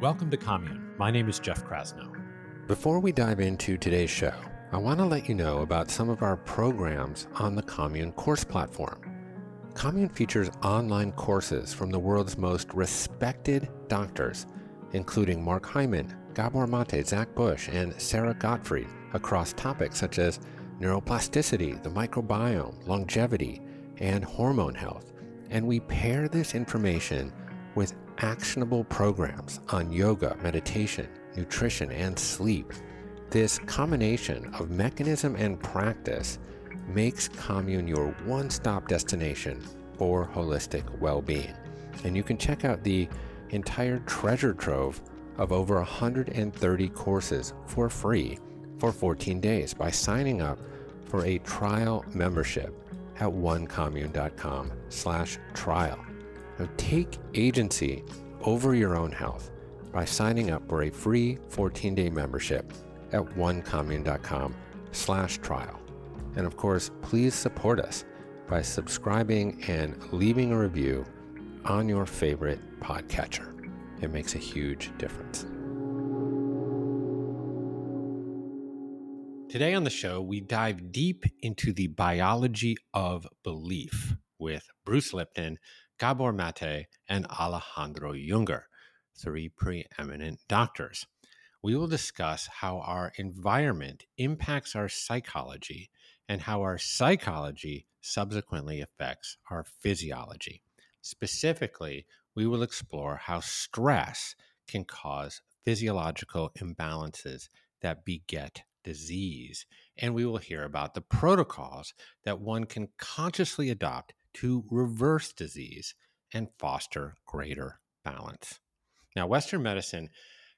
Welcome to Commune. My name is Jeff Krasno. Before we dive into today's show, I want to let you know about some of our programs on the Commune course platform. Commune features online courses from the world's most respected doctors, including Mark Hyman, Gabor Mate, Zach Bush, and Sara Gottfried, across topics such as neuroplasticity, the microbiome, longevity, and hormone health. And we pair this information with actionable programs on yoga, meditation, nutrition, and sleep. This combination of mechanism and practice makes Commune your one stop destination for holistic well being. And you can check out the entire treasure trove of over 130 courses for free for 14 days by signing up for a trial membership at onecommune.com slash trial. Now take agency over your own health by signing up for a free 14-day membership at onecommune.com slash trial. And of course, please support us by subscribing and leaving a review on your favorite podcatcher. It makes a huge difference. Today on the show, we dive deep into the biology of belief with Bruce Lipton, Gabor Mate, and Alejandro Junger, three preeminent doctors. We will discuss how our environment impacts our psychology and how our psychology subsequently affects our physiology. Specifically, we will explore how stress can cause physiological imbalances that beget disease. And we will hear about the protocols that one can consciously adopt to reverse disease and foster greater balance. Now, Western medicine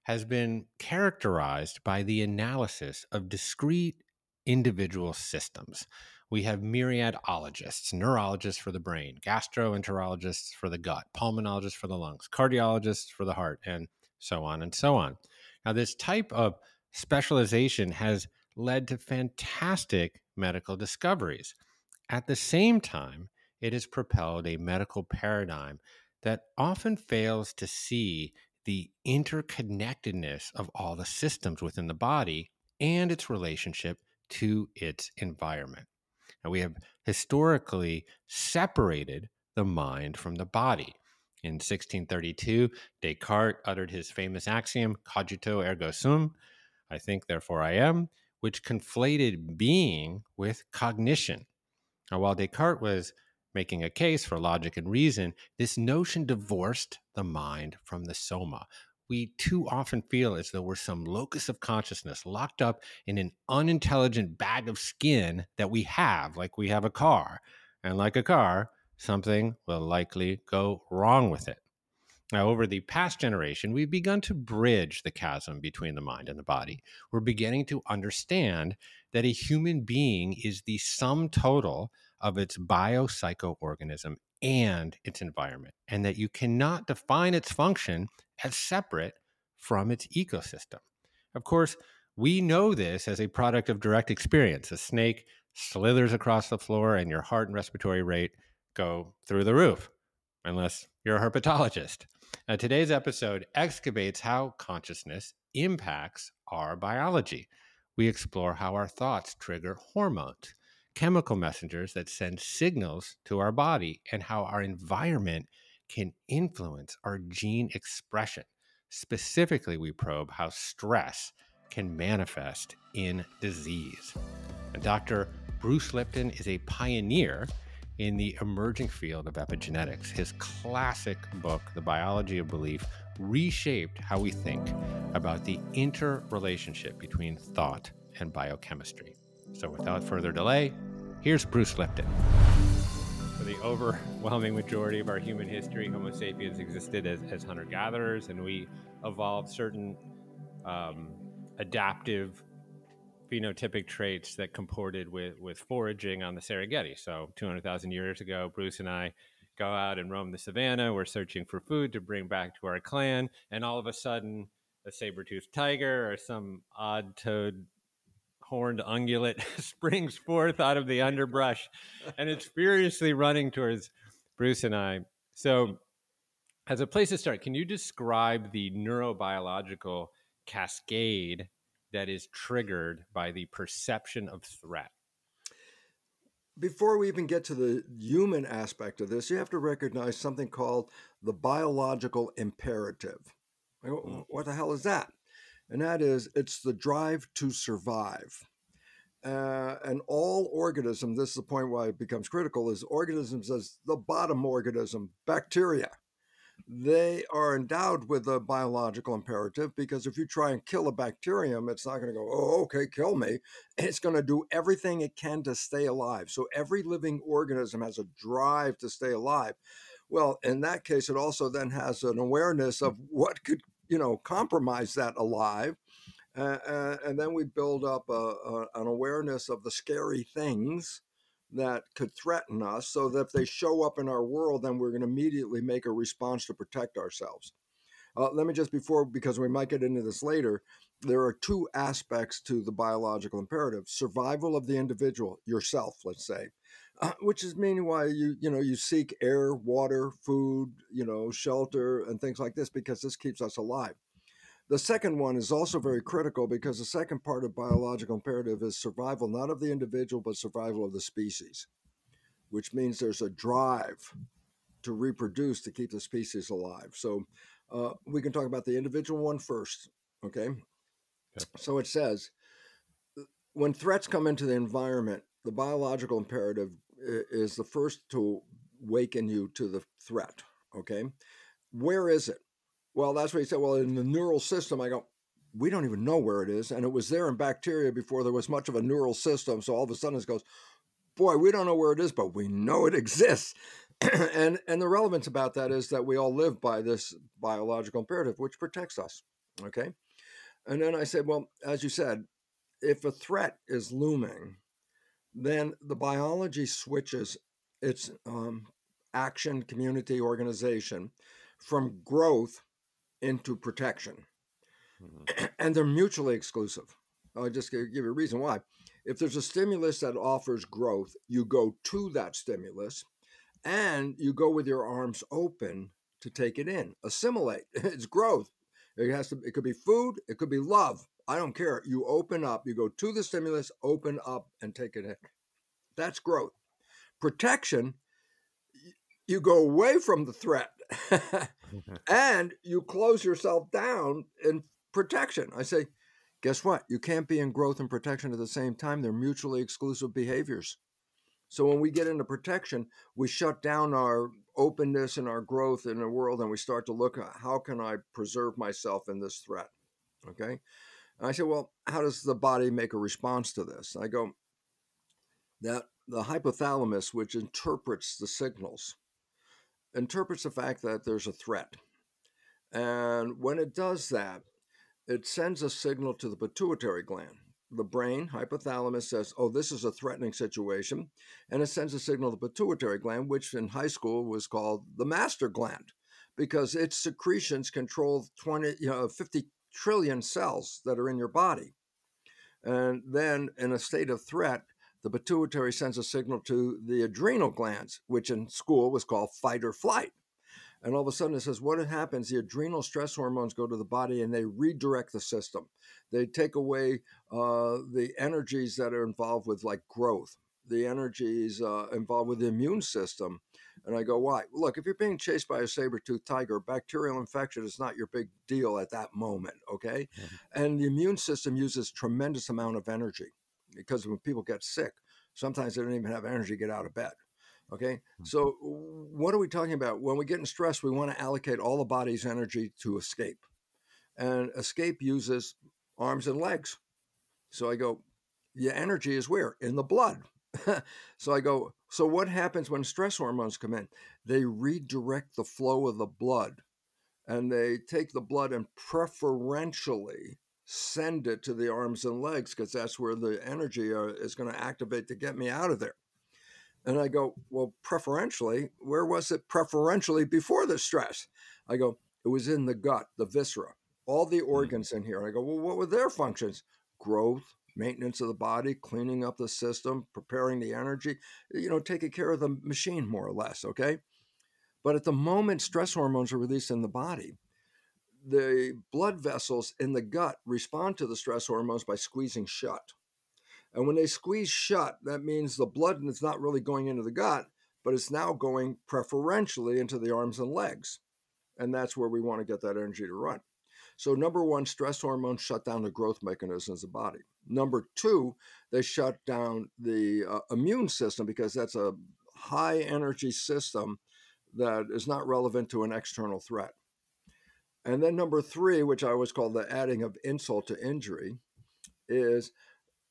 has been characterized by the analysis of discrete individual systems. We have myriadologists, neurologists for the brain, gastroenterologists for the gut, pulmonologists for the lungs, cardiologists for the heart, and so on and so on. Now, this type of specialization has led to fantastic medical discoveries. At the same time, it has propelled a medical paradigm that often fails to see the interconnectedness of all the systems within the body and its relationship to its environment. And we have historically separated the mind from the body. In 1632, Descartes uttered his famous axiom, cogito ergo sum, I think, therefore I am, which conflated being with cognition. Now, while Descartes was making a case for logic and reason, this notion divorced the mind from the soma. We too often feel as though we're some locus of consciousness locked up in an unintelligent bag of skin that we have, like we have a car. And like a car, something will likely go wrong with it. Now, over the past generation, we've begun to bridge the chasm between the mind and the body. We're beginning to understand that a human being is the sum total of its biopsychoorganism and its environment, and that you cannot define its function as separate from its ecosystem. Of course, we know this as a product of direct experience. A snake slithers across the floor, and your heart and respiratory rate go through the roof, unless you're a herpetologist. Now, today's episode excavates how consciousness impacts our biology. We explore how our thoughts trigger hormones, chemical messengers that send signals to our body, and how our environment can influence our gene expression. Specifically, we probe how stress can manifest in disease. And Dr. Bruce Lipton is a pioneer in the emerging field of epigenetics. His classic book, The Biology of Belief, reshaped how we think about the interrelationship between thought and biochemistry. So, without further delay, here's Bruce Lipton. For the overwhelming majority of our human history, Homo sapiens existed as, as hunter gatherers, and we evolved certain um, adaptive phenotypic traits that comported with with foraging on the Serengeti. So 200,000 years ago, Bruce and I go out and roam the savannah. We're searching for food to bring back to our clan, and all of a sudden, a saber-toothed tiger or some odd-toed horned ungulate springs forth out of the underbrush, and it's furiously running towards Bruce and I. So As a place to start, can you describe the neurobiological cascade that is triggered by the perception of threat? Before we even get to the human aspect of this, you have to recognize something called the biological imperative. Mm. What the hell is that? And that is, it's the drive to survive. Uh, and all organisms, this is the point why it becomes critical, is organisms as the bottom organism, bacteria. They are endowed with a biological imperative because if you try and kill a bacterium, it's not going to go, oh, okay, kill me. It's going to do everything it can to stay alive. So every living organism has a drive to stay alive. Well, in that case, it also then has an awareness of what could, you know, compromise that alive uh, and then we build up a, a, an awareness of the scary things that could threaten us so that if they show up in our world, then we're going to immediately make a response to protect ourselves. Uh, let me just before, because we might get into this later, there are two aspects to the biological imperative survival of the individual, yourself, let's say. Uh, which is meaning why you you know you seek air, water, food, you know, shelter, and things like this because this keeps us alive. The second one is also very critical because the second part of biological imperative is survival, not of the individual, but survival of the species, which means there's a drive to reproduce to keep the species alive. So uh, we can talk about the individual one first. Okay. okay. So it says when threats come into the environment, the biological imperative is the first to waken you to the threat. Okay. Where is it? Well, that's what he said. Well, in the neural system, I go, we don't even know where it is. And it was there in bacteria before there was much of a neural system. So all of a sudden it goes, boy, we don't know where it is, but we know it exists. and and the relevance about that is that we all live by this biological imperative, which protects us. Okay. And then I said, well, as you said, if a threat is looming, then the biology switches its um, action, community, organization from growth into protection. Mm-hmm. And they're mutually exclusive. I'll just give you a reason why. If there's a stimulus that offers growth, you go to that stimulus and you go with your arms open to take it in, assimilate. It's growth. It has to it could be food, it could be love. I don't care. You open up, you go to the stimulus, open up and take it in. That's growth. Protection, you go away from the threat and you close yourself down in protection. I say, guess what? You can't be in growth and protection at the same time. They're mutually exclusive behaviors. So when we get into protection, we shut down our openness and our growth in the world and we start to look at how can I preserve myself in this threat? Okay. And I said, well, how does the body make a response to this? I go, that the hypothalamus, which interprets the signals, interprets the fact that there's a threat. And when it does that, it sends a signal to the pituitary gland. The brain, hypothalamus, says, Oh, this is a threatening situation. And it sends a signal to the pituitary gland, which in high school was called the master gland, because its secretions control 20, you know, 50 trillion cells that are in your body. And then, in a state of threat, the pituitary sends a signal to the adrenal glands, which in school was called fight or flight. And all of a sudden, it says, what happens? The adrenal stress hormones go to the body and they redirect the system. They take away uh, the energies that are involved with like growth, the energies uh, involved with the immune system. And I go, why? Look, if you're being chased by a saber toothed tiger, bacterial infection is not your big deal at that moment, okay? Mm-hmm. And the immune system uses tremendous amount of energy because when people get sick, sometimes they don't even have energy to get out of bed. Okay. Mm-hmm. So, what are we talking about? When we get in stress, we want to allocate all the body's energy to escape. And escape uses arms and legs. So I go, the energy is where? In the blood. so I go, so what happens when stress hormones come in? They redirect the flow of the blood and they take the blood and preferentially send it to the arms and legs because that's where the energy uh, is going to activate to get me out of there. And I go, well, preferentially, where was it preferentially before the stress? I go, it was in the gut, the viscera, all the mm. organs in here. And I go, well, what were their functions? Growth, maintenance of the body, cleaning up the system, preparing the energy, you know, taking care of the machine more or less. Okay. But at the moment stress hormones are released in the body, the blood vessels in the gut respond to the stress hormones by squeezing shut. And when they squeeze shut, that means the blood is not really going into the gut, but it's now going preferentially into the arms and legs. And that's where we want to get that energy to run. So, number one, stress hormones shut down the growth mechanisms of the body. Number two, they shut down the uh, immune system because that's a high energy system that is not relevant to an external threat. And then number three, which I always call the adding of insult to injury, is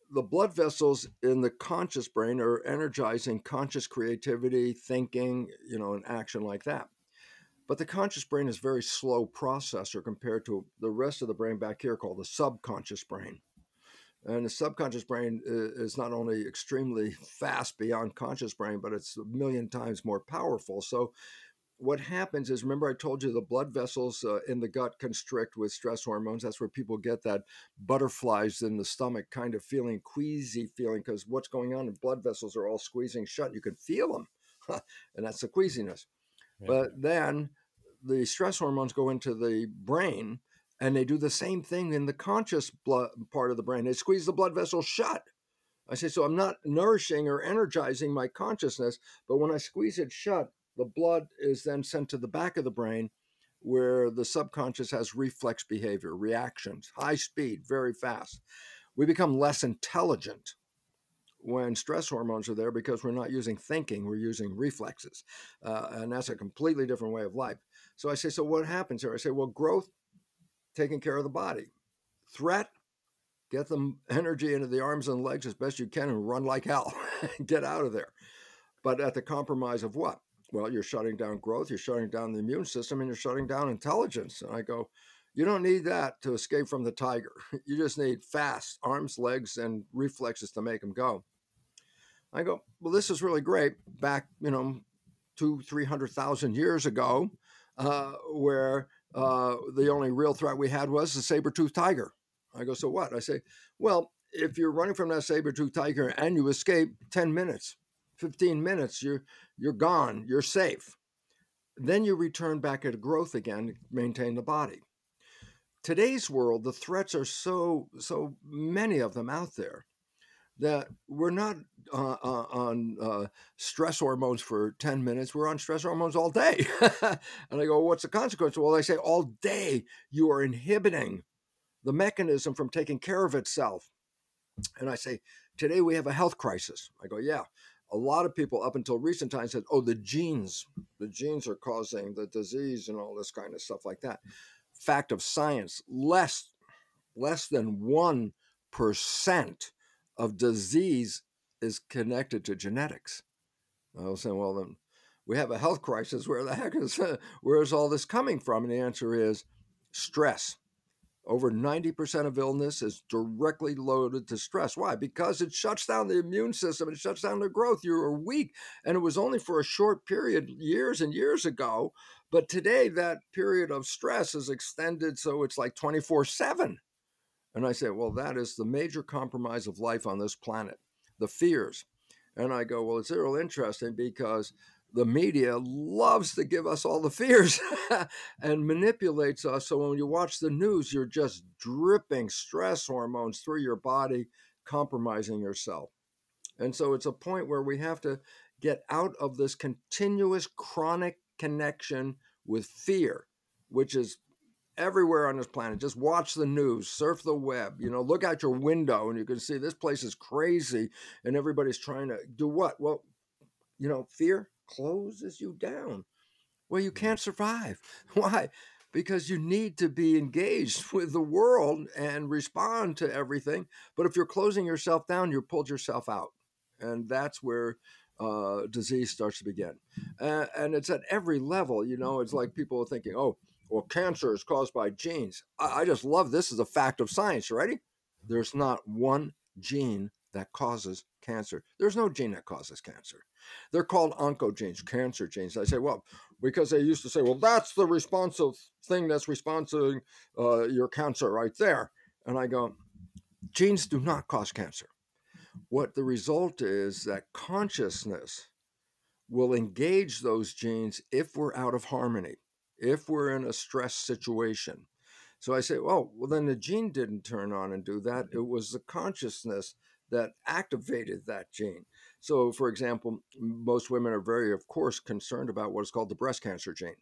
the blood vessels in the conscious brain are energizing conscious creativity, thinking, you know, an action like that. But the conscious brain is very slow processor compared to the rest of the brain back here called the subconscious brain. And the subconscious brain is not only extremely fast beyond conscious brain, but it's a million times more powerful. So what happens is remember i told you the blood vessels uh, in the gut constrict with stress hormones that's where people get that butterflies in the stomach kind of feeling queasy feeling because what's going on the blood vessels are all squeezing shut you can feel them and that's the queasiness yeah. but then the stress hormones go into the brain and they do the same thing in the conscious blood part of the brain they squeeze the blood vessels shut i say so i'm not nourishing or energizing my consciousness but when i squeeze it shut the blood is then sent to the back of the brain where the subconscious has reflex behavior, reactions, high speed, very fast. We become less intelligent when stress hormones are there because we're not using thinking, we're using reflexes. Uh, and that's a completely different way of life. So I say, so what happens here? I say, well, growth, taking care of the body. Threat, get the energy into the arms and legs as best you can and run like hell. get out of there. But at the compromise of what? well, you're shutting down growth, you're shutting down the immune system, and you're shutting down intelligence. And I go, you don't need that to escape from the tiger. You just need fast arms, legs, and reflexes to make them go. I go, well, this is really great. Back, you know, two, three hundred thousand years ago, uh, where uh, the only real threat we had was the saber-toothed tiger. I go, so what? I say, well, if you're running from that saber-toothed tiger and you escape, ten minutes, 15 minutes, you're you're gone, you're safe. Then you return back at growth again, maintain the body. Today's world, the threats are so so many of them out there that we're not uh, uh, on uh, stress hormones for 10 minutes. We're on stress hormones all day. and I go, what's the consequence? Well, they say all day you are inhibiting the mechanism from taking care of itself. And I say, today we have a health crisis. I go, yeah a lot of people up until recent times said, oh, the genes, the genes are causing the disease and all this kind of stuff like that. Fact of science, less, less than 1% of disease is connected to genetics. I was saying, well, then we have a health crisis. Where the heck is, where is all this coming from? And the answer is stress. Over 90% of illness is directly loaded to stress. Why? Because it shuts down the immune system, it shuts down the growth. You are weak. And it was only for a short period, years and years ago. But today, that period of stress is extended so it's like 24 7. And I say, well, that is the major compromise of life on this planet the fears. And I go, well, it's real interesting because the media loves to give us all the fears and manipulates us. So when you watch the news, you're just dripping stress hormones through your body, compromising yourself. And so it's a point where we have to get out of this continuous chronic connection with fear, which is everywhere on this planet. Just watch the news, surf the web, you know, look out your window and you can see this place is crazy and everybody's trying to do what? Well, you know, fear, closes you down. Well, you can't survive. Why? Because you need to be engaged with the world and respond to everything. But if you're closing yourself down, you pulled yourself out. And that's where uh, disease starts to begin. Uh, and it's at every level. You know, it's like people are thinking, oh, well, cancer is caused by genes. I, I just love this as a fact of science. Ready? There's not one gene that causes cancer. There's no gene that causes cancer. They're called oncogenes, cancer genes. I say, well, because they used to say, well, that's the responsive thing that's responsive uh, your cancer right there. And I go, genes do not cause cancer. What the result is that consciousness will engage those genes if we're out of harmony, if we're in a stress situation. So I say, oh, well, then the gene didn't turn on and do that. Mm-hmm. It was the consciousness that activated that gene. So, for example, most women are very, of course, concerned about what is called the breast cancer gene.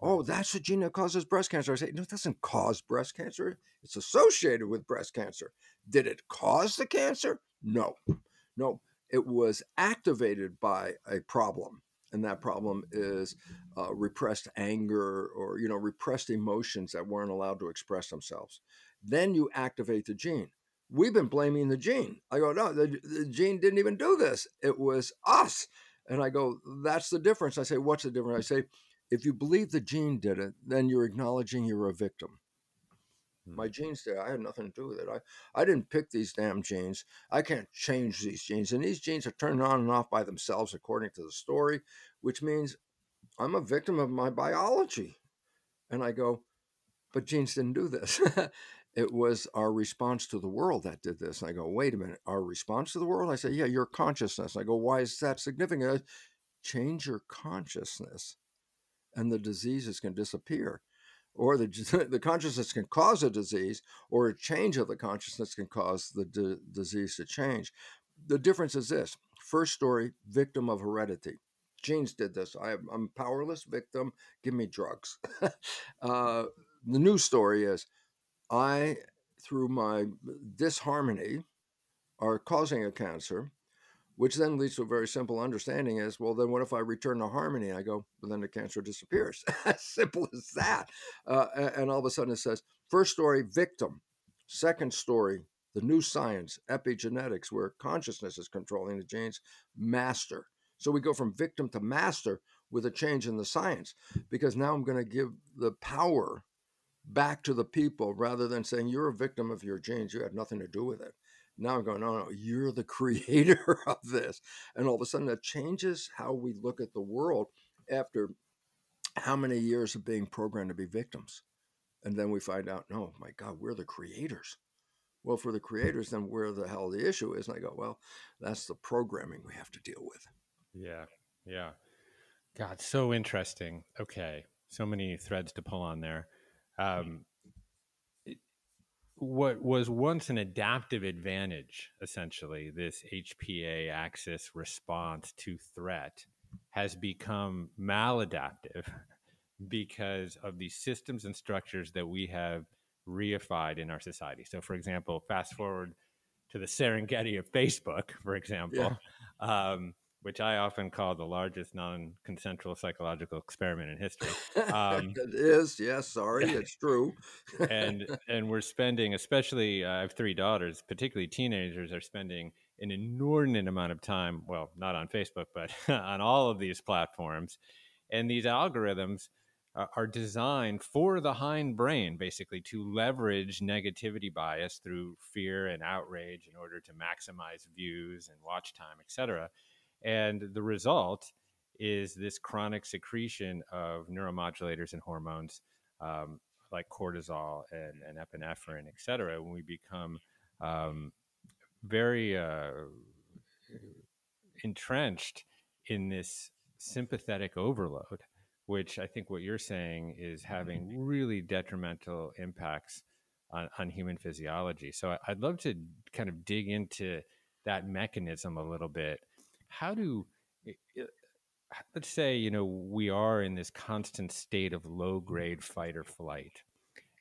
Oh, mm-hmm. that's the gene that causes breast cancer. I say, no, it doesn't cause breast cancer. It's associated with breast cancer. Did it cause the cancer? No, no. It was activated by a problem and that problem is uh, repressed anger or you know repressed emotions that weren't allowed to express themselves. Then you activate the gene. We've been blaming the gene. I go no the, the gene didn't even do this. It was us. And i go that's the difference. I say what's the difference? I say if you believe the gene did it then you're acknowledging you're a victim my mm-hmm. genes there. I had nothing to do with it. I, I didn't pick these damn genes. I can't change these genes. And these genes are turned on and off by themselves according to the story, which means I'm a victim of my biology. And I go, but genes didn't do this. it was our response to the world that did this. And I go, wait a minute, our response to the world? I say, yeah, your consciousness. I go, why is that significant? Change your consciousness and the diseases can disappear or the, the consciousness can cause a disease, or a change of the consciousness can cause the d- disease to change. The difference is this first story, victim of heredity. Genes did this. I, am a powerless victim. Give me drugs. uh, the new story is I, through my disharmony, are causing a cancer which then leads to a very simple understanding is well then what if i return to harmony? I go well then the cancer disappears. As simple as that. Uh, and all of a sudden it says first story victim. Second story the new science epigenetics where consciousness is controlling the genes master. So we go from victim to master with a change in the science because now i'm going to give the power back to the people rather than saying you're a victim of your genes. You had nothing to do with it now I'm going, no, no, you're the creator of this. And all of a sudden that changes how we look at the world after how many years of being programmed to be victims. And then we find out, no, my God, we're the creators. Well, for the creators, then where the hell the issue is? And I go, well, that's the programming we have to deal with. Yeah. Yeah. God, so interesting. Okay. So many threads to pull on there. Um, what was once an adaptive advantage, essentially, this HPA axis response to threat, has become maladaptive because of the systems and structures that we have reified in our society. So, for example, fast forward to the Serengeti of Facebook, for example. Yeah. Um, which I often call the largest non-consensual psychological experiment in history. Um, it is, yes. Sorry, it's true. and and we're spending, especially uh, I have three daughters, particularly teenagers, are spending an inordinate amount of time. Well, not on Facebook, but on all of these platforms, and these algorithms are designed for the hindbrain, basically to leverage negativity bias through fear and outrage in order to maximize views and watch time, et cetera and the result is this chronic secretion of neuromodulators and hormones um, like cortisol and, and, epinephrine, et cetera, when we become um, very uh, entrenched in this sympathetic overload, which I think what you're saying is having really detrimental impacts on, on human physiology. So I'd love to kind of dig into that mechanism a little bit how do eh, eh, let's say you know we are in this constant state of low grade fight or flight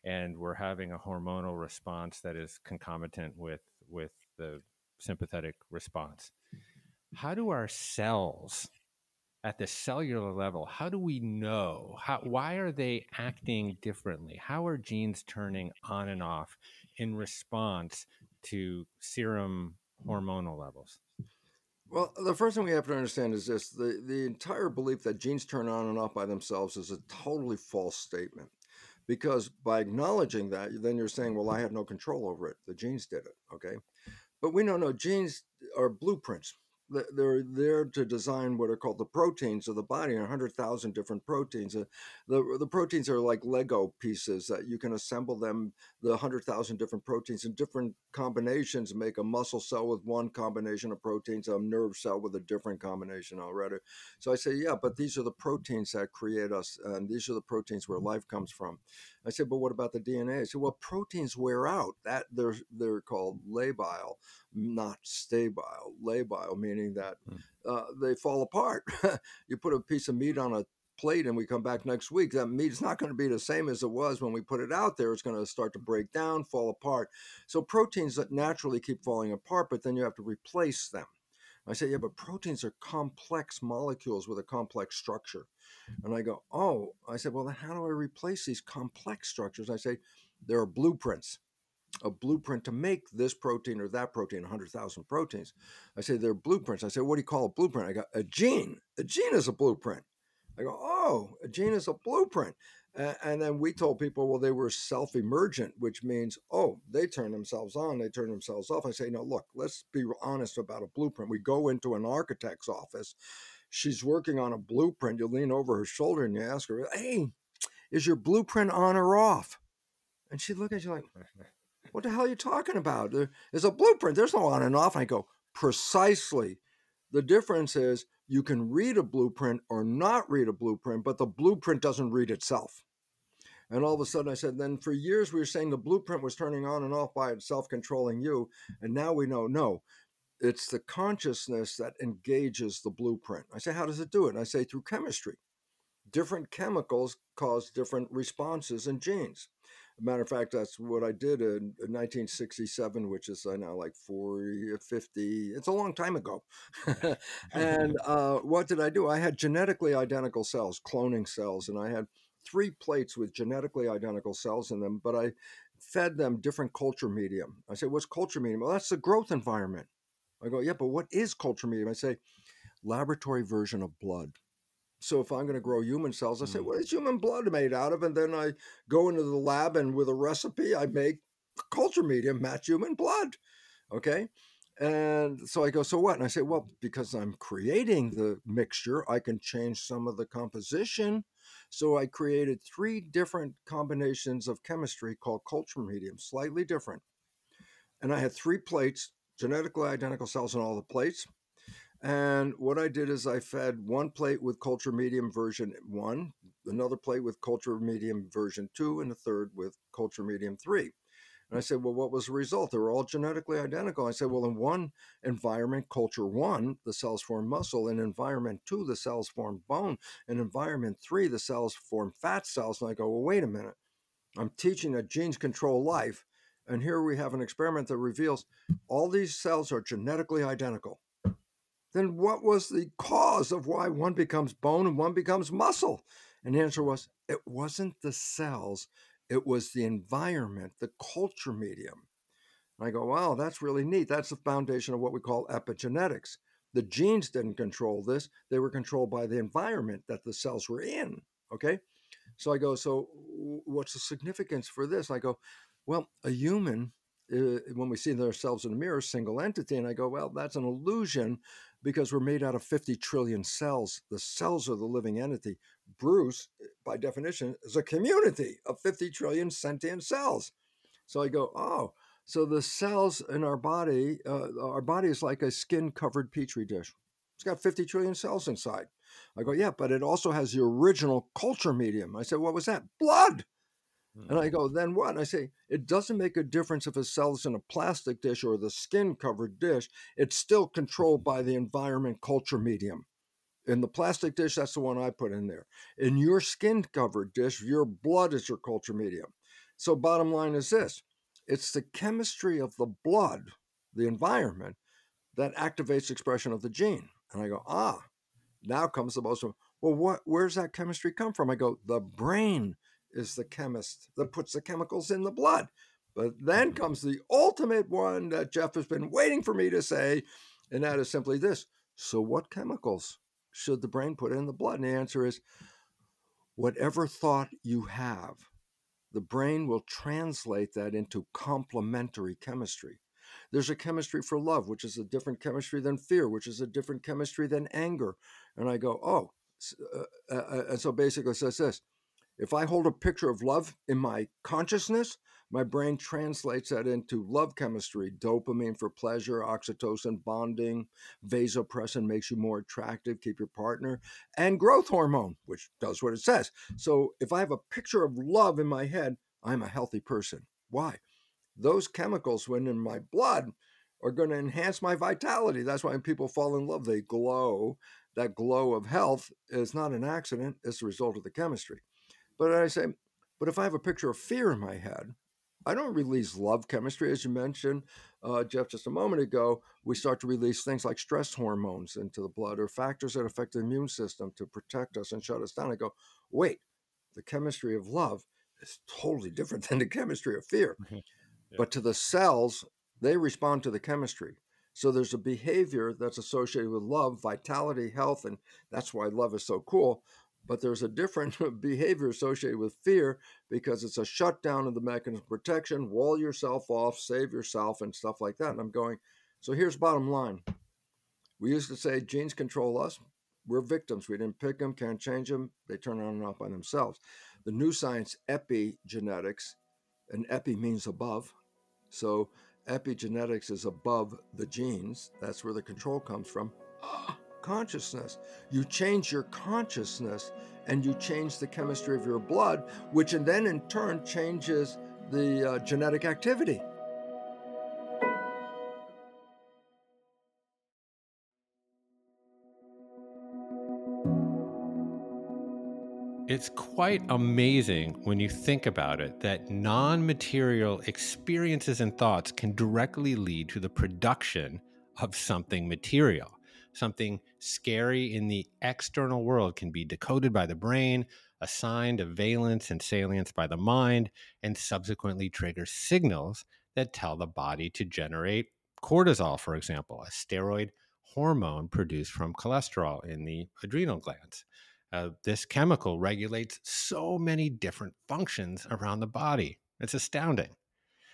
and we're having a hormonal response that is concomitant with with the sympathetic response how do our cells at the cellular level how do we know how why are they acting differently? How are genes turning on and off in response to serum hormonal levels well, the first thing we have to understand is this the, the entire belief that genes turn on and off by themselves is a totally false statement. Because by acknowledging that, then you're saying, well, I had no control over it. The genes did it. Okay. But we know no genes are blueprints. they're there to design what are called the proteins of the body 100000 different proteins uh, the, the proteins are like lego pieces that you can assemble them the 100000 different proteins and different combinations make a muscle cell with one combination of proteins a nerve cell with a different combination already so i say yeah but these are the proteins that create us and these are the proteins where life comes from i said but what about the dna i said well proteins wear out that they're they're called labile not stabile. Labile, meaning that hmm. uh, they fall apart. you put a piece of meat on a plate and we come back next week, that meat is not going to be the same as it was when we put it out there. It's going to start to break down, fall apart. So proteins that naturally keep falling apart, but then you have to replace them. I say, yeah, but proteins are complex molecules with a complex structure. And I go, oh, I said, well, then how do I replace these complex structures? I say, there are blueprints a blueprint to make this protein or that protein, 100,000 proteins. I say they're blueprints. I say, what do you call a blueprint? I go, a gene. A gene is a blueprint. I go, oh, a gene is a blueprint. and then we told people, well, they were self emergent, which means, oh, they turn themselves on, they turn themselves off. I say, no, look, let's be honest about a blueprint. We go into an architect's office. She's working on a blueprint. You lean over her shoulder and you ask her, hey, is your blueprint on or off? And she'd look at you like, what the hell are you talking about? There's a blueprint. There's no on and off. And I go, Precisely. The difference is you can read a blueprint or not read a blueprint, but the blueprint doesn't read itself. And all of a sudden, I said, then for years we were saying the blueprint was turning on and off by itself, controlling you. And now we know, no, it's the consciousness that engages the blueprint. I say, how does it do it? And I say, through chemistry. Different chemicals cause different responses in genes matter of fact, that's what I did in, 1967, which is I now like 40, 50. It's a long time ago. and uh, what did I do? I had genetically identical cells, cloning cells, and I had three plates with genetically identical cells in them, but I fed them different culture medium. I said, What's culture medium? Well, that's the growth environment. I go, Yeah, but what is culture medium? I say, Laboratory version of blood. So if I'm going to grow human cells, I say, mm. what is human blood made out of? And then I go into the lab and with a recipe, I make culture medium match human blood. Okay. And so I go, so what? And I say, well, because I'm creating the mixture, I can change some of the composition. So I created three different combinations of chemistry called culture medium, slightly different. And I had three plates, genetically identical cells in all the plates. And what I did is I fed one plate with culture medium version one, another plate with culture medium version two, and a third with culture medium three. And I said, Well, what was the result? They were all genetically identical. I said, Well, in one environment, culture one, the cells form muscle. In environment two, the cells form bone. In environment three, the cells form fat cells. And I go, Well, wait a minute. I'm teaching that genes control life. And here we have an experiment that reveals all these cells are genetically identical then what was the cause of why one becomes bone and one becomes muscle? And the answer was it wasn't the cells, it was the environment, the culture medium. And I go, wow, that's really neat. That's the foundation of what we call epigenetics. The genes didn't control this, they were controlled by the environment that the cells were in. Okay. So I go, so what's the significance for this? I go, well, a human, uh, when we see ourselves in the mirror, single entity, and I go, well, that's an illusion because we're made out of 50 trillion cells. The cells are the living entity. Bruce, by definition, is a community of 50 trillion sentient cells. So I go, oh, so the cells in our body, uh, our body is like a skin covered petri dish. It's got 50 trillion cells inside. I go, yeah, but it also has the original culture medium. I said, what was that? Blood. And I mm. go, then what? And I say, it doesn't make a difference if a cell's in a plastic dish or the skin covered dish. It's still controlled by the environment culture medium. In the plastic dish, that's the one I put in there. In your skin covered dish, your blood is your culture medium. So, bottom line is this it's the chemistry of the blood, the environment, that activates expression of the gene. And I go, ah, now comes the most, well, what, where's that chemistry come from? I go, the brain is the chemist that puts the chemicals in the blood. But then mm-hmm. comes the ultimate one that Jeff has been waiting for me to say, and that is simply this. So, what chemicals should the brain put in the blood? And the answer is whatever thought you have, the brain will translate that into complementary chemistry. there's a chemistry for love, which is a different chemistry than fear, which is a different chemistry than anger. And I go, oh, uh, uh, uh, and so basically it says this if I hold a picture of love in my consciousness, my brain translates that into love chemistry dopamine for pleasure, oxytocin, bonding, vasopressin makes you more attractive, keep your partner, and growth hormone, which does what it says. So if I have a picture of love in my head, I'm a healthy person. Why? Those chemicals, when in my blood, are going to enhance my vitality. That's why when people fall in love, they glow. That glow of health is not an accident, it's the result of the chemistry. But I say, but if I have a picture of fear in my head, I don't release love chemistry, as you mentioned, uh, Jeff, just a moment ago. We start to release things like stress hormones into the blood or factors that affect the immune system to protect us and shut us down. I go, wait, the chemistry of love is totally different than the chemistry of fear. Yeah. But to the cells, they respond to the chemistry. So there's a behavior that's associated with love, vitality, health, and that's why love is so cool but there's a different behavior associated with fear because it's a shutdown of the mechanism of protection, wall yourself off, save yourself, and stuff like that. And I'm going, so here's bottom line. We used to say genes control us. We're victims. We didn't pick them, can't change them. They turn on and off by themselves. The new science, epigenetics, and epi means above. So epigenetics is above the genes. That's where the control comes from. consciousness. You change your consciousness and you change the chemistry of your blood, which then in turn changes the uh, genetic activity. It's quite amazing when you think about it that non material experiences and thoughts can directly lead to the production of something material something scary in the external world can be decoded by the brain, assigned a valence and salience by the mind, and subsequently trigger signals that tell the body to generate cortisol, for example, a steroid hormone produced from cholesterol in the adrenal glands. Uh, this chemical regulates so many different functions around the body. It's astounding.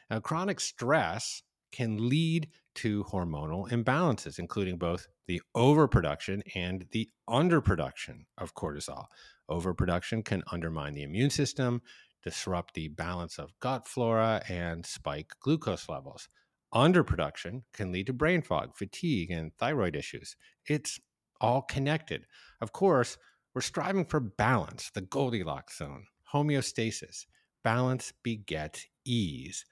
Now, chronic stress can lead to hormonal imbalances, including both the overproduction and the underproduction of cortisol. Overproduction can undermine the immune system, disrupt the balance of gut flora, and spike glucose levels. Underproduction can lead to brain fog, fatigue, and thyroid issues. It's all connected. Of course, we're striving for balance, the Goldilocks zone, homeostasis. Balance begets ease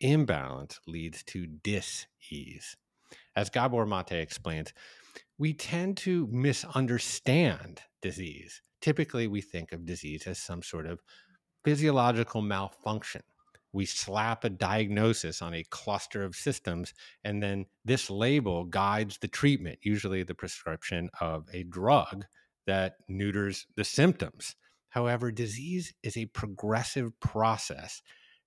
imbalance leads to dis-ease. As Gabor Mate explains, we tend to misunderstand disease. Typically, we think of disease as some sort of physiological malfunction. We slap a diagnosis on a cluster of systems, and then this label guides the treatment, usually the prescription of a drug that neuters the symptoms. However, disease is a progressive process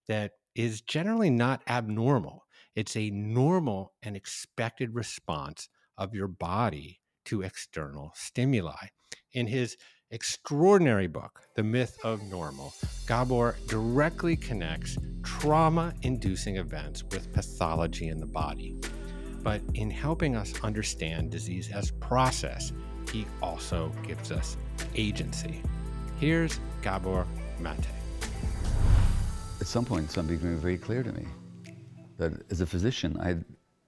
that is generally not abnormal. It's a normal and expected response of your body to external stimuli. In his extraordinary book, The Myth of Normal, Gabor directly connects trauma inducing events with pathology in the body. But in helping us understand disease as process, he also gives us agency. Here's Gabor Mate at some point something became very clear to me that as a physician, I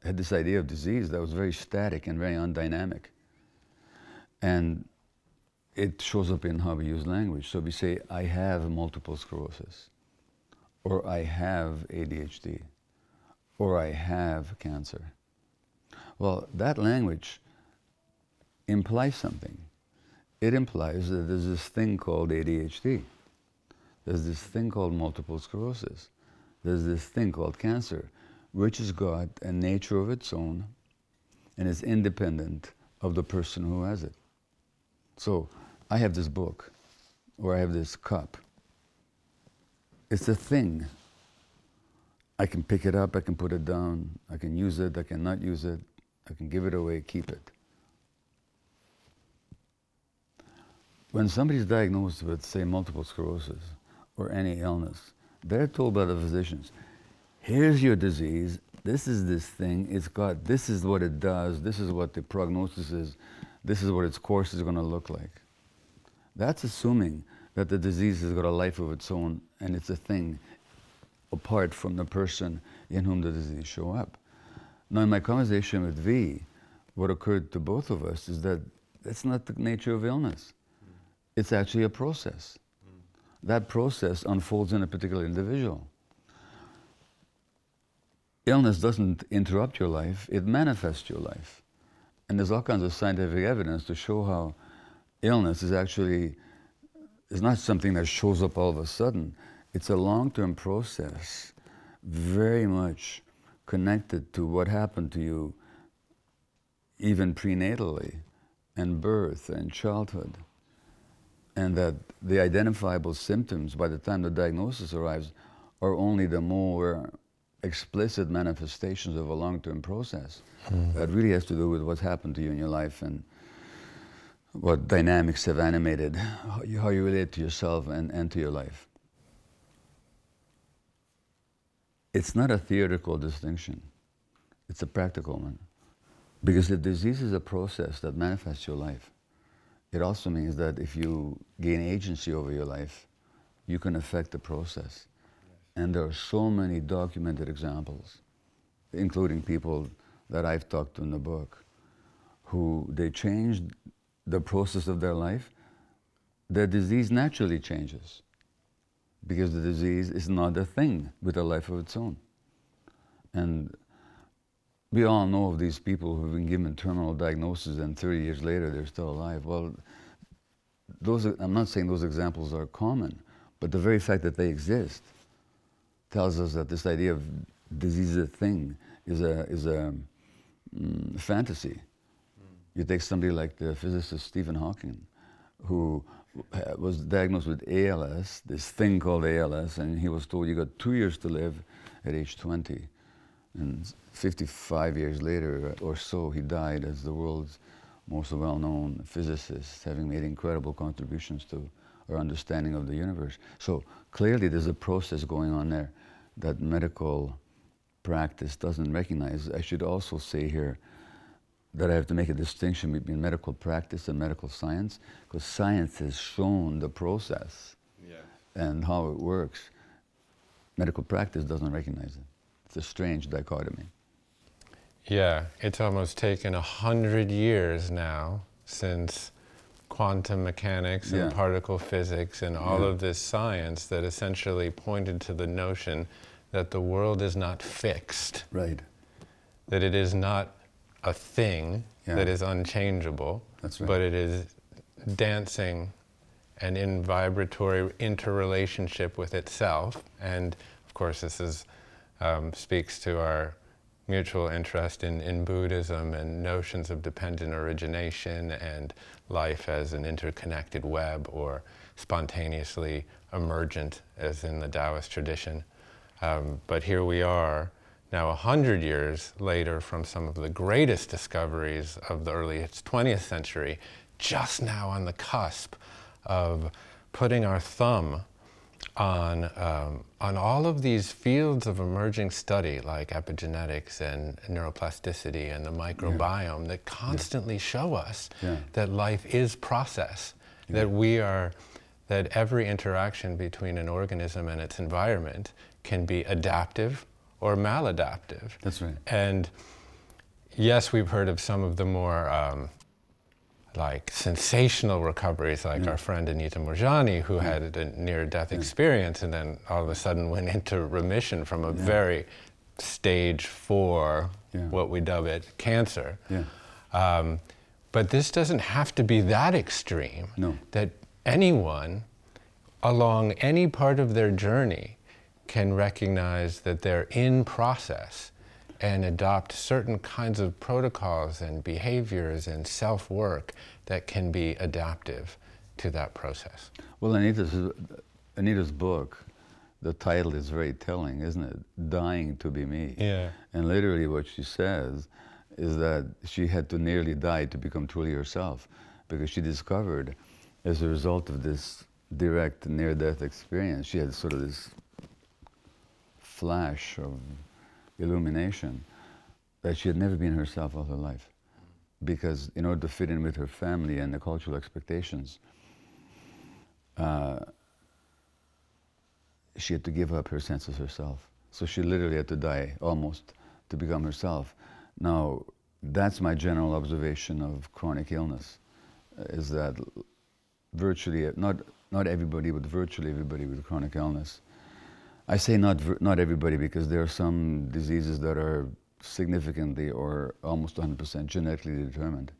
had this idea of disease that was very static and very undynamic. And it shows up in how we use language. So we say, I have multiple sclerosis, or I have ADHD, or I have cancer. Well, that language implies something. It implies that there's this thing called ADHD there's this thing called multiple sclerosis. There's this thing called cancer, which has got a nature of its own and is independent of the person who has it. So I have this book, or I have this cup. It's a thing. I can pick it up, I can put it down, I can use it, I can not use it, I can give it away, keep it. When somebody's diagnosed with, say, multiple sclerosis, or any illness, they're told by the physicians, here's your disease, this is this thing, it's got, this is what it does, this is what the prognosis is, this is what its course is going to look like. That's assuming that the disease has got a life of its own and it's a thing apart from the person in whom the disease show up. Now, in my conversation with V, what occurred to both of us is that that's not the nature of illness. It's actually a process. That process unfolds in a particular individual. Illness doesn't interrupt your life, it manifests your life. And there's all kinds of scientific evidence to show how illness is actually is not something that shows up all of a sudden. It's a long-term process, very much connected to what happened to you even prenatally and birth and childhood. And that the identifiable symptoms by the time the diagnosis arrives are only the more explicit manifestations of a long-term process mm. that really has to do with what's happened to you in your life and what dynamics have animated how you, how you relate to yourself and, and to your life. It's not a theoretical distinction, it's a practical one. Because the disease is a process that manifests your life. It also means that if you gain agency over your life, you can affect the process. And there are so many documented examples, including people that I've talked to in the book, who they changed the process of their life, their disease naturally changes because the disease is not a thing with a life of its own. And we all know of these people who've been given terminal diagnoses and 30 years later they're still alive. Well, those, I'm not saying those examples are common, but the very fact that they exist tells us that this idea of disease is a thing is a, is a mm, fantasy. You take somebody like the physicist Stephen Hawking, who was diagnosed with ALS, this thing called ALS, and he was told you got two years to live at age 20. And 55 years later or so, he died as the world's most well-known physicist, having made incredible contributions to our understanding of the universe. So clearly there's a process going on there that medical practice doesn't recognize. I should also say here that I have to make a distinction between medical practice and medical science, because science has shown the process yeah. and how it works. Medical practice doesn't recognize it. It's a strange dichotomy. Yeah, it's almost taken a hundred years now since quantum mechanics and yeah. particle physics and all yeah. of this science that essentially pointed to the notion that the world is not fixed. Right. That it is not a thing yeah. that is unchangeable, That's right. but it is dancing and in vibratory interrelationship with itself. And of course, this is, um, speaks to our mutual interest in, in Buddhism and notions of dependent origination and life as an interconnected web or spontaneously emergent, as in the Taoist tradition. Um, but here we are now, a hundred years later, from some of the greatest discoveries of the early 20th century, just now on the cusp of putting our thumb on, um, on all of these fields of emerging study, like epigenetics and neuroplasticity and the microbiome, yeah. that constantly yeah. show us yeah. that life is process, that we are, that every interaction between an organism and its environment can be adaptive or maladaptive. That's right. And yes, we've heard of some of the more um, like sensational recoveries, like yeah. our friend Anita Moorjani, who yeah. had a near-death yeah. experience and then all of a sudden went into remission from a very stage four, what we dub it, cancer. Um, but this doesn't have to be that extreme. No. That anyone along any part of their journey can recognize that they're in process and adopt certain kinds of protocols and behaviors and self work that can be adaptive to that process. Well, Anita's, Anita's book, the title is very telling, isn't it? Dying to be me. Yeah. And literally, what she says is that she had to nearly die to become truly herself because she discovered, as a result of this direct near death experience, she had sort of this flash of illumination that she had never been herself all her life. Because in order to fit in with her family and the cultural expectations, uh, she had to give up her sense of herself. So she literally had to die almost to become herself. Now, that's my general observation of chronic illness, is that virtually, not, not everybody, but virtually everybody with chronic illness. I say not, not everybody because there are some diseases that are significantly or almost 100% genetically determined.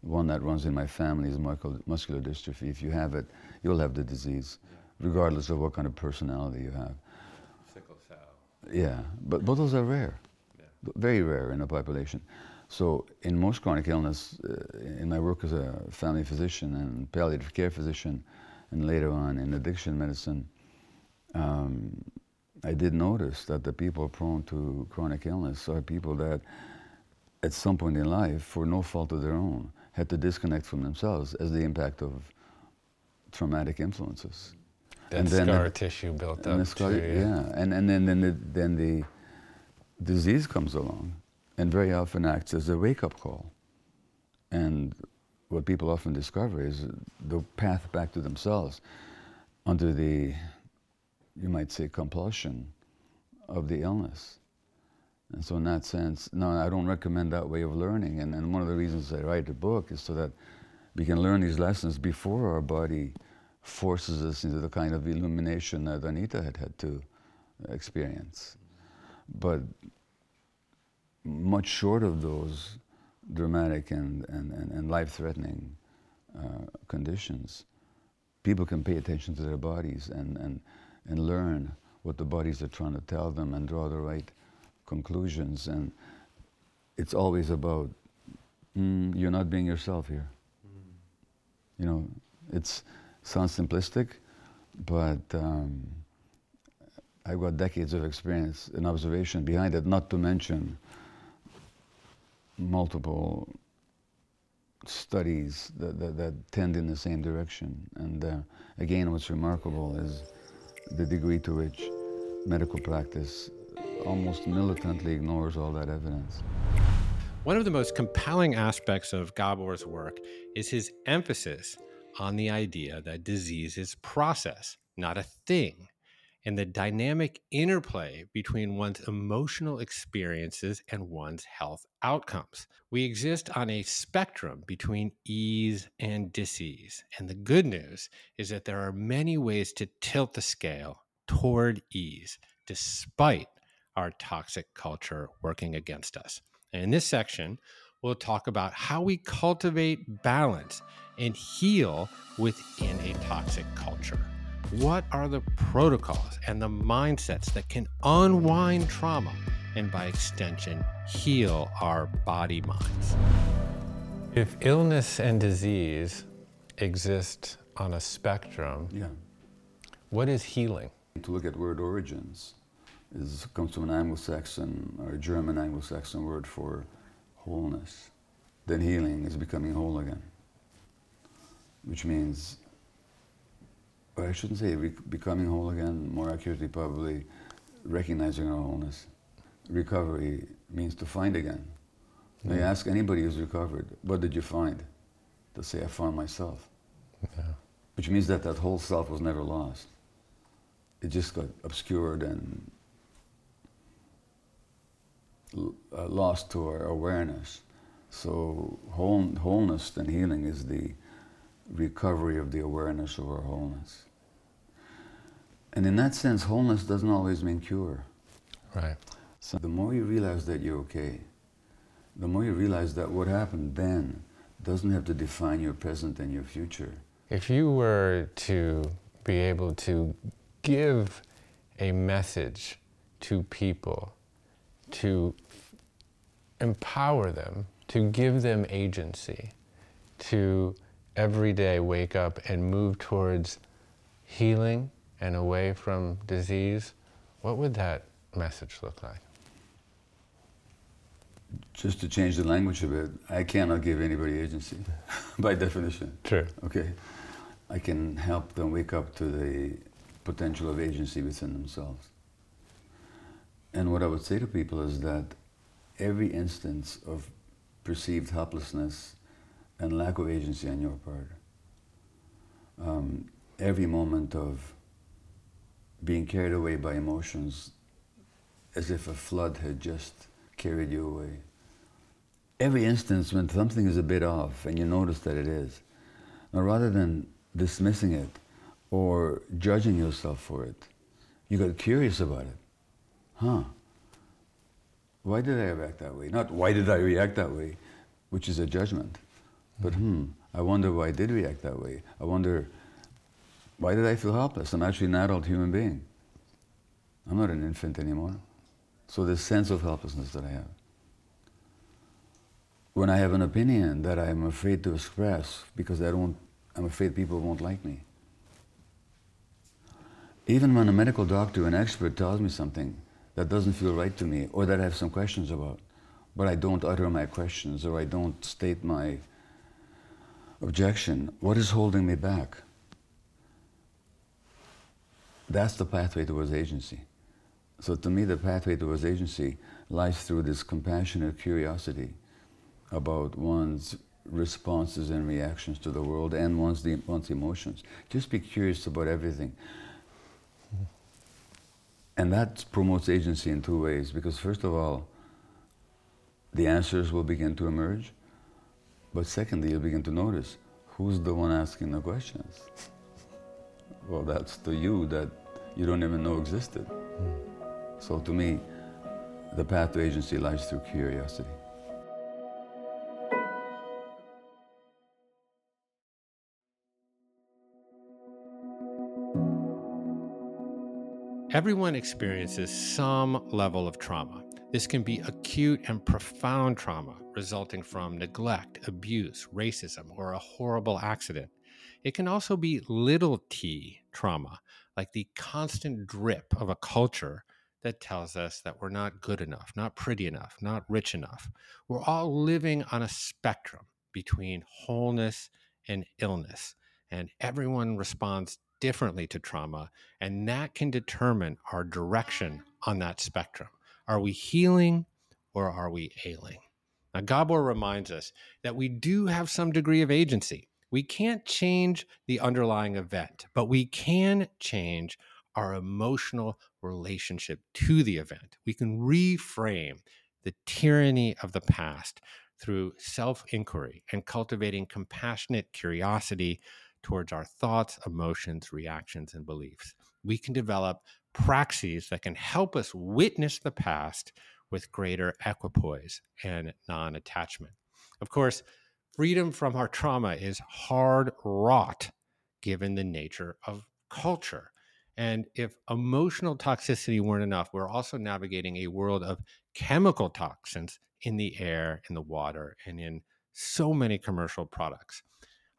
One that runs in my family is muscular dystrophy. If you have it, you'll have the disease, regardless of what kind of personality you have. Sickle cell. Yeah, but, but those are rare, yeah. very rare in the population. So in most chronic illness, uh, in my work as a family physician and palliative care physician, and later on in addiction medicine, um, I did notice that the people prone to chronic illness are people that, at some point in life, for no fault of their own, had to disconnect from themselves as the impact of traumatic influences. That and then scar the, tissue built up. Scar, too, yeah. yeah, and and then then the, then the disease comes along, and very often acts as a wake-up call. And what people often discover is the path back to themselves under the, you might say, compulsion of the illness. And so, in that sense, no, I don't recommend that way of learning. And, and one of the reasons I write the book is so that we can learn these lessons before our body forces us into the kind of illumination that Anita had had to experience. But much short of those dramatic and, and, and, and life threatening uh, conditions, people can pay attention to their bodies and, and, and learn what the bodies are trying to tell them and draw the right conclusions. And it's always about mm, you're not being yourself here. Mm. You know, it sounds simplistic, but um, I've got decades of experience and observation behind it, not to mention multiple studies that, that, that, tend in the same direction. And uh, again, what's remarkable is the degree to which medical practice almost militantly ignores all that evidence. One of the most compelling aspects of Gabor's work is his emphasis on the idea that disease is process, not a thing and the dynamic interplay between one's emotional experiences and one's health outcomes. We exist on a spectrum between ease and disease. And the good news is that there are many ways to tilt the scale toward ease, despite our toxic culture working against us. And in this section, we'll talk about how we cultivate balance and heal within a toxic culture. What are the protocols and the mindsets that can unwind trauma and, by extension, heal our body minds? If illness and disease exist on a spectrum, yeah. what is healing? To look at word origins is comes from an Anglo-Saxon or German Anglo-Saxon word for wholeness. Then healing is becoming whole again, which means I shouldn't say becoming whole again, more accurately, probably recognizing our wholeness. Recovery means to find again. Now, you ask anybody who's recovered, what did you find? They'll say, I found myself. Yeah. Which means that that whole self was never lost. It just got obscured and uh, lost to our awareness. So whole, wholeness and healing is the recovery of the awareness of our wholeness. And in that sense, wholeness doesn't always mean cure. Right. So the more you realize that you're okay, the more you realize that what happened then doesn't have to define your present and your future. If you were to be able to give a message to people to empower them, to give them agency, to every day wake up and move towards healing and away from disease, what would that message look like? Just to change the language a bit, I cannot give anybody agency by definition. True. Okay. I can help them wake up to the potential of agency within themselves. And what I would say to people is that every instance of perceived helplessness and lack of agency on your part, um, every moment of being carried away by emotions as if a flood had just carried you away. Every instance when something is a bit off and you notice that it is, now rather than dismissing it or judging yourself for it, you got curious about it. Huh? Why did I react that way? Not why did I react that way, which is a judgment, but hmm, I wonder why I did react that way. I wonder why did I feel helpless? I'm actually an adult human being. I'm not an infant anymore. So this sense of helplessness that I have. When I have an opinion that I'm afraid to express because I don't, I'm afraid people won't like me. Even when a medical doctor, an expert tells me something that doesn't feel right to me or that I have some questions about, but I don't utter my questions or I don't state my objection, what is holding me back? That's the pathway towards agency. So to me, the pathway towards agency lies through this compassionate curiosity about one's responses and reactions to the world and one's, one's emotions. Just be curious about everything. And that promotes agency in two ways, because first of all, the answers will begin to emerge, but secondly, you'll begin to notice who's the one asking the questions. Well, that's the you that you don't even know existed. Mm. So to me, the path to agency lies through curiosity. Everyone experiences some level of trauma. This can be acute and profound trauma resulting from neglect, abuse, racism, or a horrible accident. It can also be little t trauma, like the constant drip of a culture that tells us that we're not good enough, not pretty enough, not rich enough. We're all living on a spectrum between wholeness and illness, and everyone responds differently to trauma, and that can determine our direction on that spectrum. Are we healing or are we ailing? Now, Gabor reminds us that we do have some degree of agency. We can't change the underlying event, but we can change our emotional relationship to the event. We can reframe the tyranny of the past through self inquiry and cultivating compassionate curiosity towards our thoughts, emotions, reactions, and beliefs. We can develop praxis that can help us witness the past with greater equipoise and non attachment. Of course, freedom from our trauma is hard wrought given the nature of culture. And if emotional toxicity weren't enough, we're also navigating a world of chemical toxins in the air, in the water, and in so many commercial products.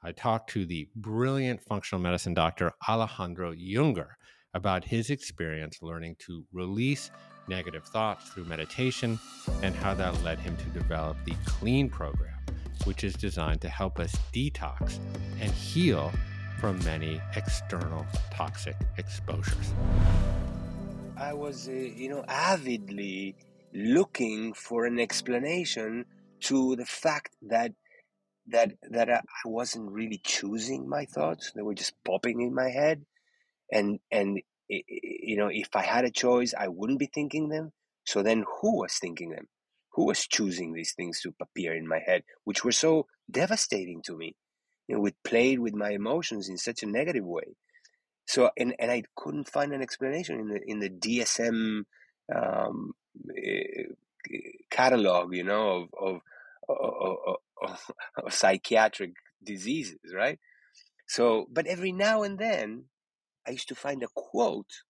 I talked to the brilliant functional medicine doctor Alejandro Junger about his experience learning to release negative thoughts through meditation and how that led him to develop the CLEAN program, which is designed to help us detox and heal from many external toxic exposures. I was, uh, you know, avidly looking for an explanation to the fact that that that I wasn't really choosing my thoughts; they were just popping in my head, and and you know, if I had a choice, I wouldn't be thinking them. So then, who was thinking them? Who was choosing these things to appear in my head, which were so devastating to me? you know, it played with my emotions in such a negative way. So, and, and I couldn't find an explanation in the in the DSM um, uh, catalog, you know, of of, of, of, of psychiatric diseases, right? So, but every now and then, I used to find a quote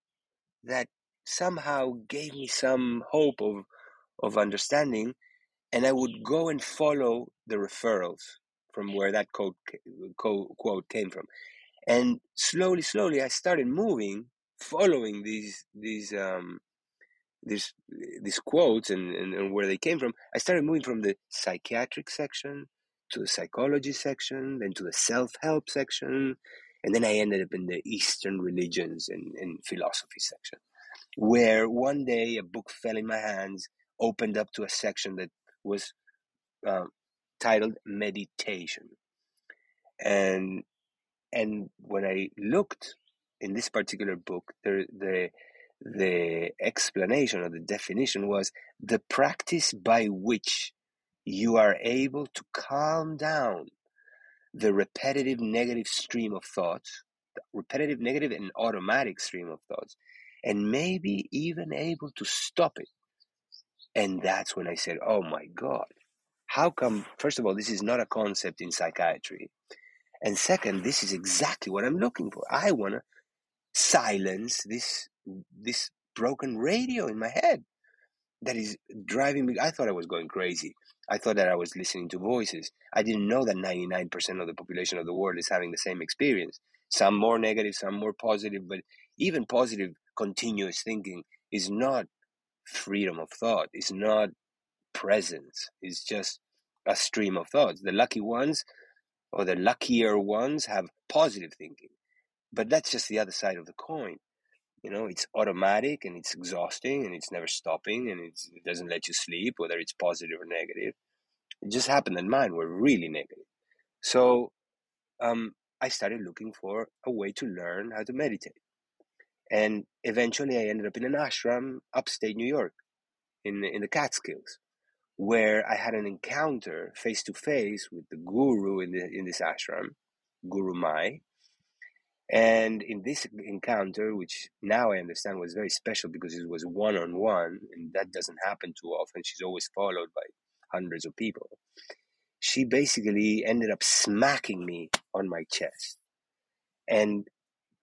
that somehow gave me some hope of of understanding, and I would go and follow the referrals from where that quote, quote came from. And slowly, slowly, I started moving, following these these um, these these quotes and, and, and where they came from. I started moving from the psychiatric section to the psychology section, then to the self help section, and then I ended up in the Eastern religions and, and philosophy section. where one day a book fell in my hands, opened up to a section that was uh, titled Meditation. And and when I looked in this particular book, the the the explanation or the definition was the practice by which you are able to calm down the repetitive negative stream of thoughts, the repetitive negative and automatic stream of thoughts, and maybe even able to stop it. And that's when I said, oh my God, how come, first of all, this is not a concept in psychiatry. And second, this is exactly what I'm looking for. I want to silence this this broken radio in my head that is driving me. I thought I was going crazy. I thought that I was listening to voices. I didn't know that 99% of the population of the world is having the same experience. Some more negative, some more positive, but even positive continuous thinking is not freedom of thought, it's not presence, it's just a stream of thoughts. The lucky ones or the luckier ones have positive thinking. But that's just the other side of the coin. You know, it's automatic and it's exhausting and it's never stopping and it doesn't let you sleep, whether it's positive or negative. It just happened that mine were really negative. So um, I started looking for a way to learn how to meditate. And eventually I ended up in an ashram upstate New York in, in the Catskills, where I had an encounter face to face with the guru in, the, in this ashram, Gurumayi, and in this encounter, which now I understand was very special because it was one on one, and that doesn't happen too often, she's always followed by hundreds of people. She basically ended up smacking me on my chest and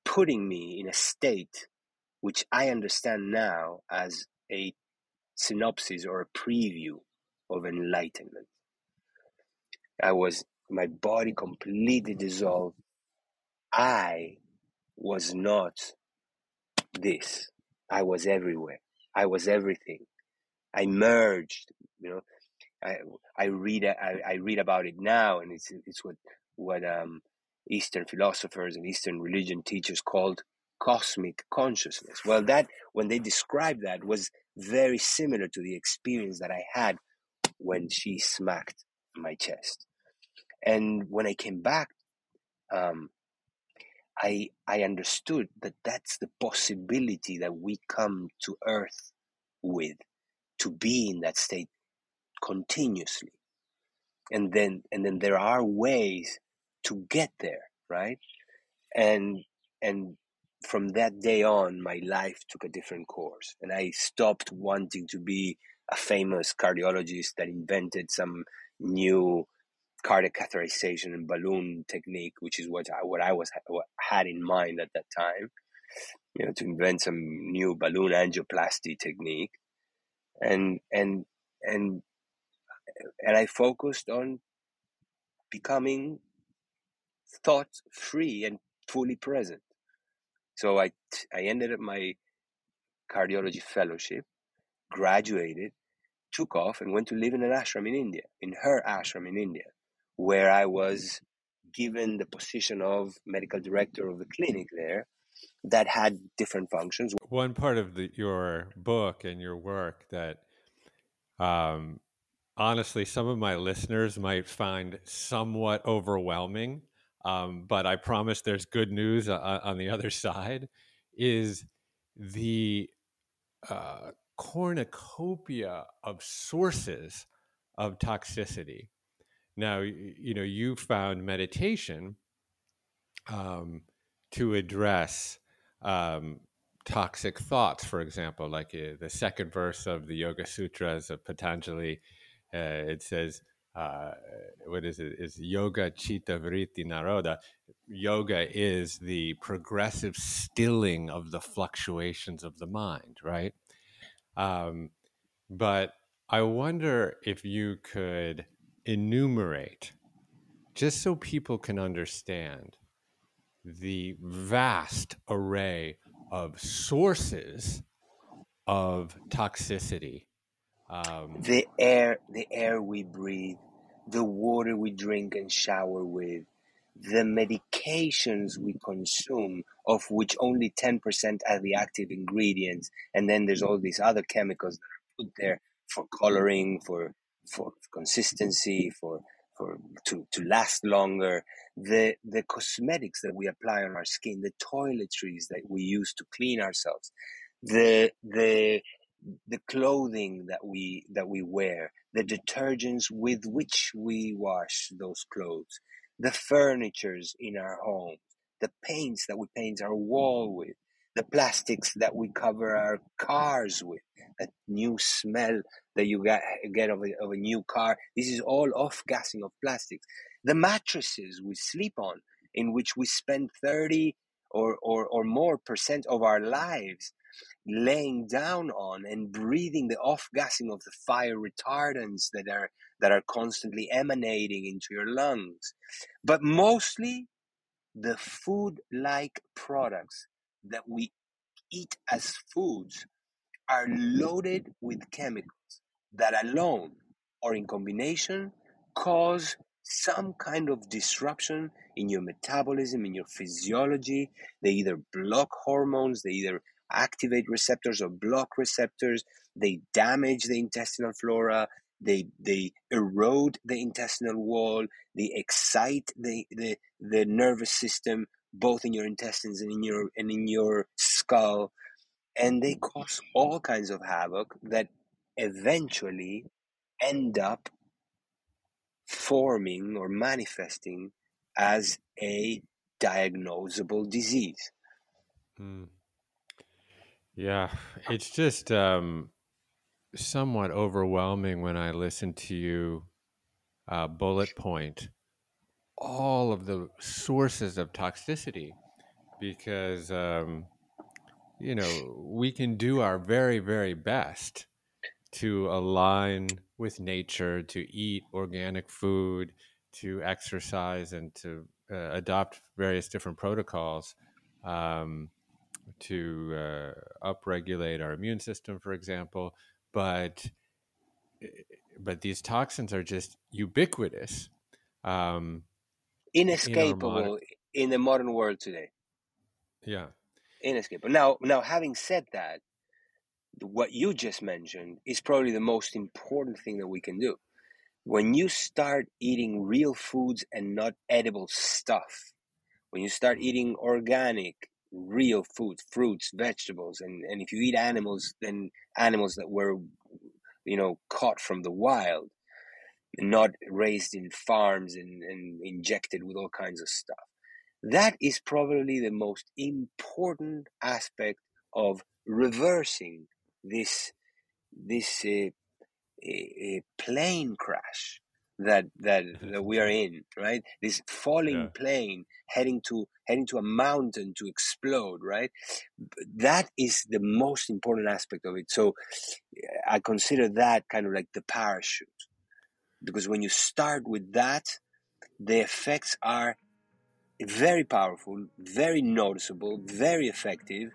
putting me in a state which I understand now as a synopsis or a preview of enlightenment. I was, my body completely dissolved I was not this. I was everywhere. I was everything. I merged. You know, I I read I, I read about it now, and it's it's what what um, Eastern philosophers and Eastern religion teachers called cosmic consciousness. Well, that when they described that was very similar to the experience that I had when she smacked my chest. And when I came back, um, I I understood that that's the possibility that we come to earth with to be in that state continuously and then and then there are ways to get there right and and from that day on my life took a different course and i stopped wanting to be a famous cardiologist that invented some new cardiac catheterization and balloon technique, which is what I, what I was what had in mind at that time. You know, to invent some new balloon angioplasty technique, and and and and I focused on becoming thought free and fully present. So I I ended up my cardiology fellowship, graduated, took off, and went to live in an ashram in India, in her ashram in India where I was given the position of medical director of the clinic there that had different functions. One part of the, your book and your work that um, honestly some of my listeners might find somewhat overwhelming, um, but I promise there's good news on, on the other side, is the uh, cornucopia of sources of toxicity now, you know, you found meditation um, to address um, toxic thoughts, for example, like uh, the second verse of the Yoga Sutras of Patanjali. Uh, it says, uh, what is it? Is yoga chitta vritti nirodha. Yoga is the progressive stilling of the fluctuations of the mind, right? Um, but I wonder if you could enumerate, just so people can understand the vast array of sources of toxicity. Um, the air, the air we breathe, the water we drink and shower with, the medications we consume of which only 10% are the active ingredients. And then there's all these other chemicals that are put there for coloring, for, for consistency, for, for to, to last longer. The, the cosmetics that we apply on our skin, the toiletries that we use to clean ourselves, the, the, the clothing that we that we wear, the detergents with which we wash those clothes, the furnitures in our home, the paints that we paint our wall mm-hmm. with, the plastics that we cover our cars with, that new smell that you get, get of, a, of a new car. This is all off gassing of plastics. The mattresses we sleep on, in which we spend 30 or, or, or more percent of our lives laying down on and breathing the off gassing of the fire retardants that are that are constantly emanating into your lungs but mostly the food like products that we eat as foods are loaded with chemicals that alone or in combination cause some kind of disruption in your metabolism, in your physiology. They either block hormones, they either activate receptors or block receptors. They damage the intestinal flora. They they erode the intestinal wall. They excite the, the, the nervous system, both in your intestines and in your and in your skull, and they cause all kinds of havoc that eventually end up forming or manifesting as a diagnosable disease. Mm. Yeah, it's just um, somewhat overwhelming when I listen to you uh, bullet point all of the sources of toxicity because um, you know we can do our very very best to align with nature to eat organic food to exercise and to uh, adopt various different protocols um, to uh, upregulate our immune system, for example. But eh, but these toxins are just ubiquitous, um, inescapable in, modern... in the modern world today. Yeah, inescapable. Now, now, having said that, what you just mentioned is probably the most important thing that we can do. When you start eating real foods and not edible stuff, when you start eating organic, real food, fruits, vegetables, and, and if you eat animals, then animals that were, you know, caught from the wild, not raised in farms and, and injected with all kinds of stuff. That is probably the most important aspect of reversing this this uh, plane crash that that that we are in right? This falling yeah. plane heading to heading to a mountain to explode right? That is the most important aspect of it. So i consider that kind of like the parachute because when you start with that the effects are very powerful very noticeable very effective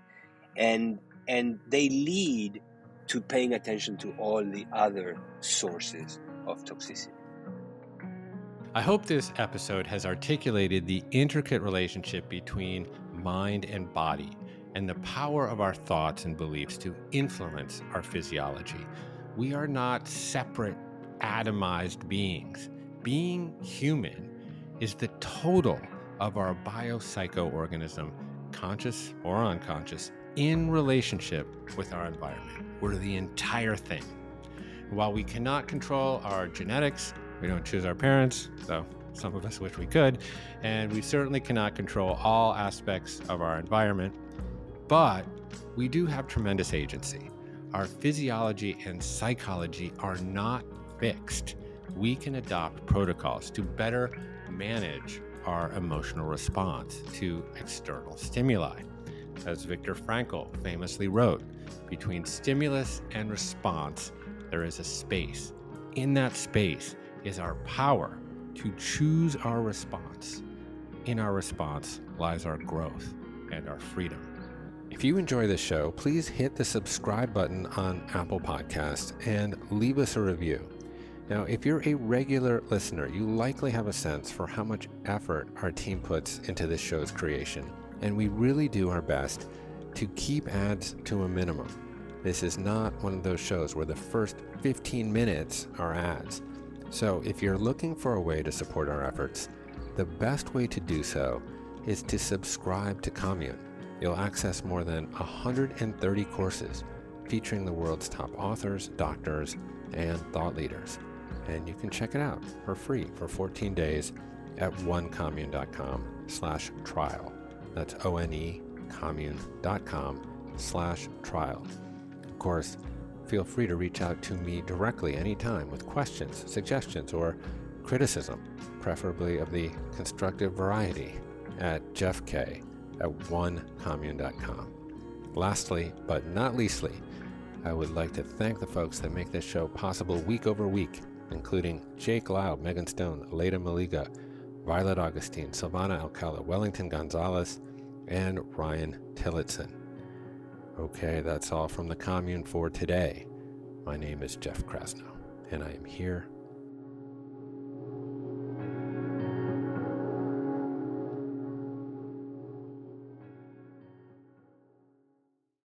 and and they lead to paying attention to all the other sources of toxicity I hope this episode has articulated the intricate relationship between mind and body and the power of our thoughts and beliefs to influence our physiology. We are not separate, atomized beings. Being human is the total of our biopsychoorganism, conscious or unconscious, in relationship with our environment. We're the entire thing. While we cannot control our genetics, we don't choose our parents, though some of us wish we could. And we certainly cannot control all aspects of our environment. But we do have tremendous agency. Our physiology and psychology are not fixed. We can adopt protocols to better manage our emotional response to external stimuli. As Viktor Frankl famously wrote, between stimulus and response, there is a space. In that space, is our power to choose our response. In our response lies our growth and our freedom. If you enjoy this show, please hit the subscribe button on Apple Podcasts and leave us a review. Now, if you're a regular listener, you likely have a sense for how much effort our team puts into this show's creation. and we really do our best to keep ads to a minimum. This is not one of those shows where the first 15 minutes are ads. So if you're looking for a way to support our efforts, the best way to do so is to subscribe to Commune. You'll access more than 130 courses featuring the world's top authors, doctors, and thought leaders. And you can check it out for free for 14 days at onecommune.com slash trial. That's O-N-E commune.com slash trial. Of course, feel free to reach out to me directly anytime with questions, suggestions, or criticism, preferably of the constructive variety, at jeffk at onecommune.com. Lastly, but not leastly, I would like to thank the folks that make this show possible week over week, including Jake Lau, Megan Stone, Leda Maliga, Violet Augustine, Silvana Alcala, Wellington Gonzalez, and Ryan Tillotson. Okay, that's all from the commune for today. My name is Jeff Krasno, and I am here